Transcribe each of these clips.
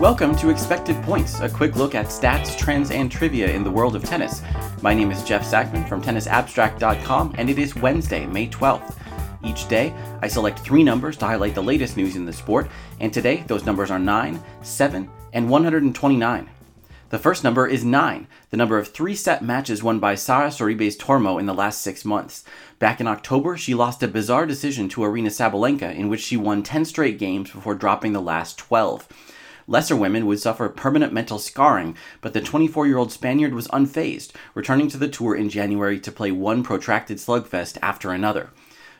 Welcome to Expected Points, a quick look at stats, trends, and trivia in the world of tennis. My name is Jeff Sackmann from tennisabstract.com, and it is Wednesday, May 12th. Each day, I select three numbers to highlight the latest news in the sport, and today those numbers are 9, 7, and 129. The first number is 9, the number of three set matches won by Sara Sorribes Tormo in the last six months. Back in October, she lost a bizarre decision to Aryna Sabalenka in which she won 10 straight games before dropping the last 12. Lesser women would suffer permanent mental scarring, but the 24 year old Spaniard was unfazed, returning to the tour in January to play one protracted slugfest after another.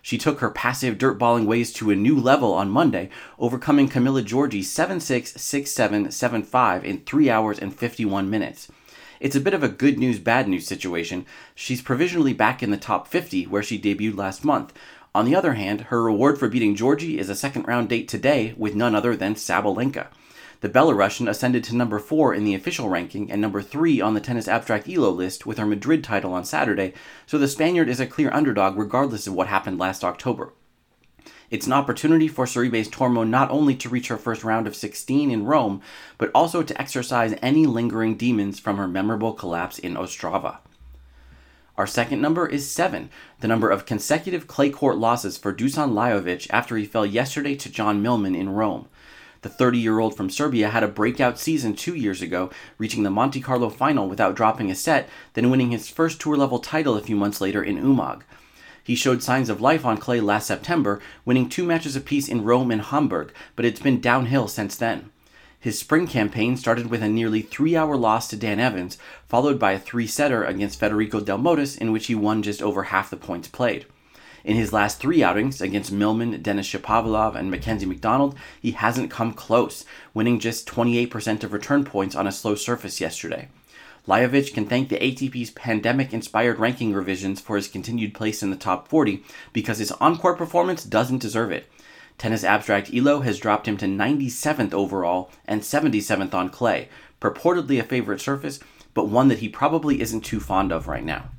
She took her passive dirtballing ways to a new level on Monday, overcoming Camila Giorgi 7 6, 6 7, 7 5 in 3 hours and 51 minutes. It's a bit of a good news, bad news situation. She's provisionally back in the top 50, where she debuted last month. On the other hand, her reward for beating Giorgi is a second round date today with none other than Sabalenka. The Belarusian ascended to number 4 in the official ranking and number 3 on the Tennis Abstract ELO list with her Madrid title on Saturday, so the Spaniard is a clear underdog regardless of what happened last October. It's an opportunity for Sorribes Tormo not only to reach her first round of 16 in Rome, but also to exorcise any lingering demons from her memorable collapse in Ostrava. Our second number is 7, the number of consecutive clay court losses for Dusan Lajovic after he fell yesterday to John Millman in Rome. The 30 year old from Serbia had a breakout season two years ago, reaching the Monte Carlo final without dropping a set, then winning his first tour level title a few months later in Umag. He showed signs of life on clay last September, winning two matches apiece in Rome and Hamburg, but it's been downhill since then. His spring campaign started with a nearly three hour loss to Dan Evans, followed by a three setter against Federico Delbonis, in which he won just over half the points played. In his last three outings against Millman, Denis Shapovalov, and Mackenzie McDonald, he hasn't come close, winning just 28% of return points on a slow surface yesterday. Lajovic can thank the ATP's pandemic inspired ranking revisions for his continued place in the top 40 because his encore performance doesn't deserve it. Tennis Abstract ELO has dropped him to 97th overall and 77th on clay, purportedly a favorite surface, but one that he probably isn't too fond of right now.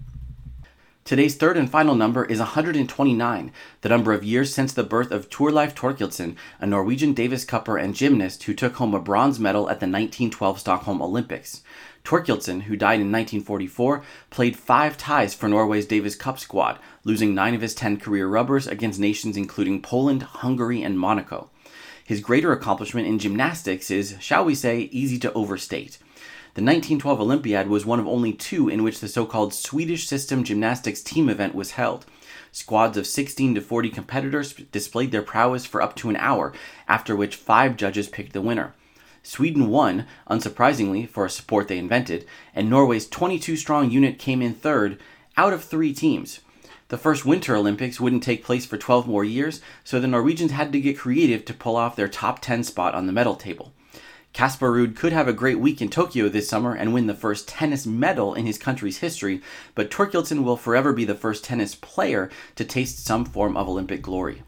Today's third and final number is 129, the number of years since the birth of Torleif Thorkildsen, a Norwegian Davis Cupper and gymnast who took home a bronze medal at the 1912 Stockholm Olympics. Thorkildsen, who died in 1944, played five ties for Norway's Davis Cup squad, losing nine of his ten career rubbers against nations including Poland, Hungary, and Monaco. His greater accomplishment in gymnastics is, shall we say, easy to overstate. The 1912 Olympiad was one of only two in which the so called Swedish System Gymnastics team event was held. Squads of 16 to 40 competitors displayed their prowess for up to an hour, after which five judges picked the winner. Sweden won, unsurprisingly for a sport they invented, and Norway's 22 strong unit came in third out of three teams. The first Winter Olympics wouldn't take place for 12 more years, so the Norwegians had to get creative to pull off their top 10 spot on the medal table. Casper Ruud could have a great week in Tokyo this summer and win the first tennis medal in his country's history, but Thorkildsen will forever be the first tennis player to taste some form of Olympic glory.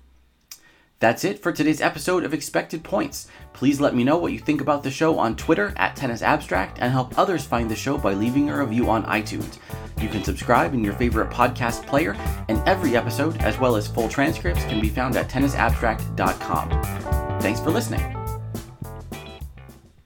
That's it for today's episode of Expected Points. Please let me know what you think about the show on Twitter at Tennis Abstract and help others find the show by leaving a review on iTunes. You can subscribe in your favorite podcast player, and every episode, as well as full transcripts, can be found at tennisabstract.com. Thanks for listening.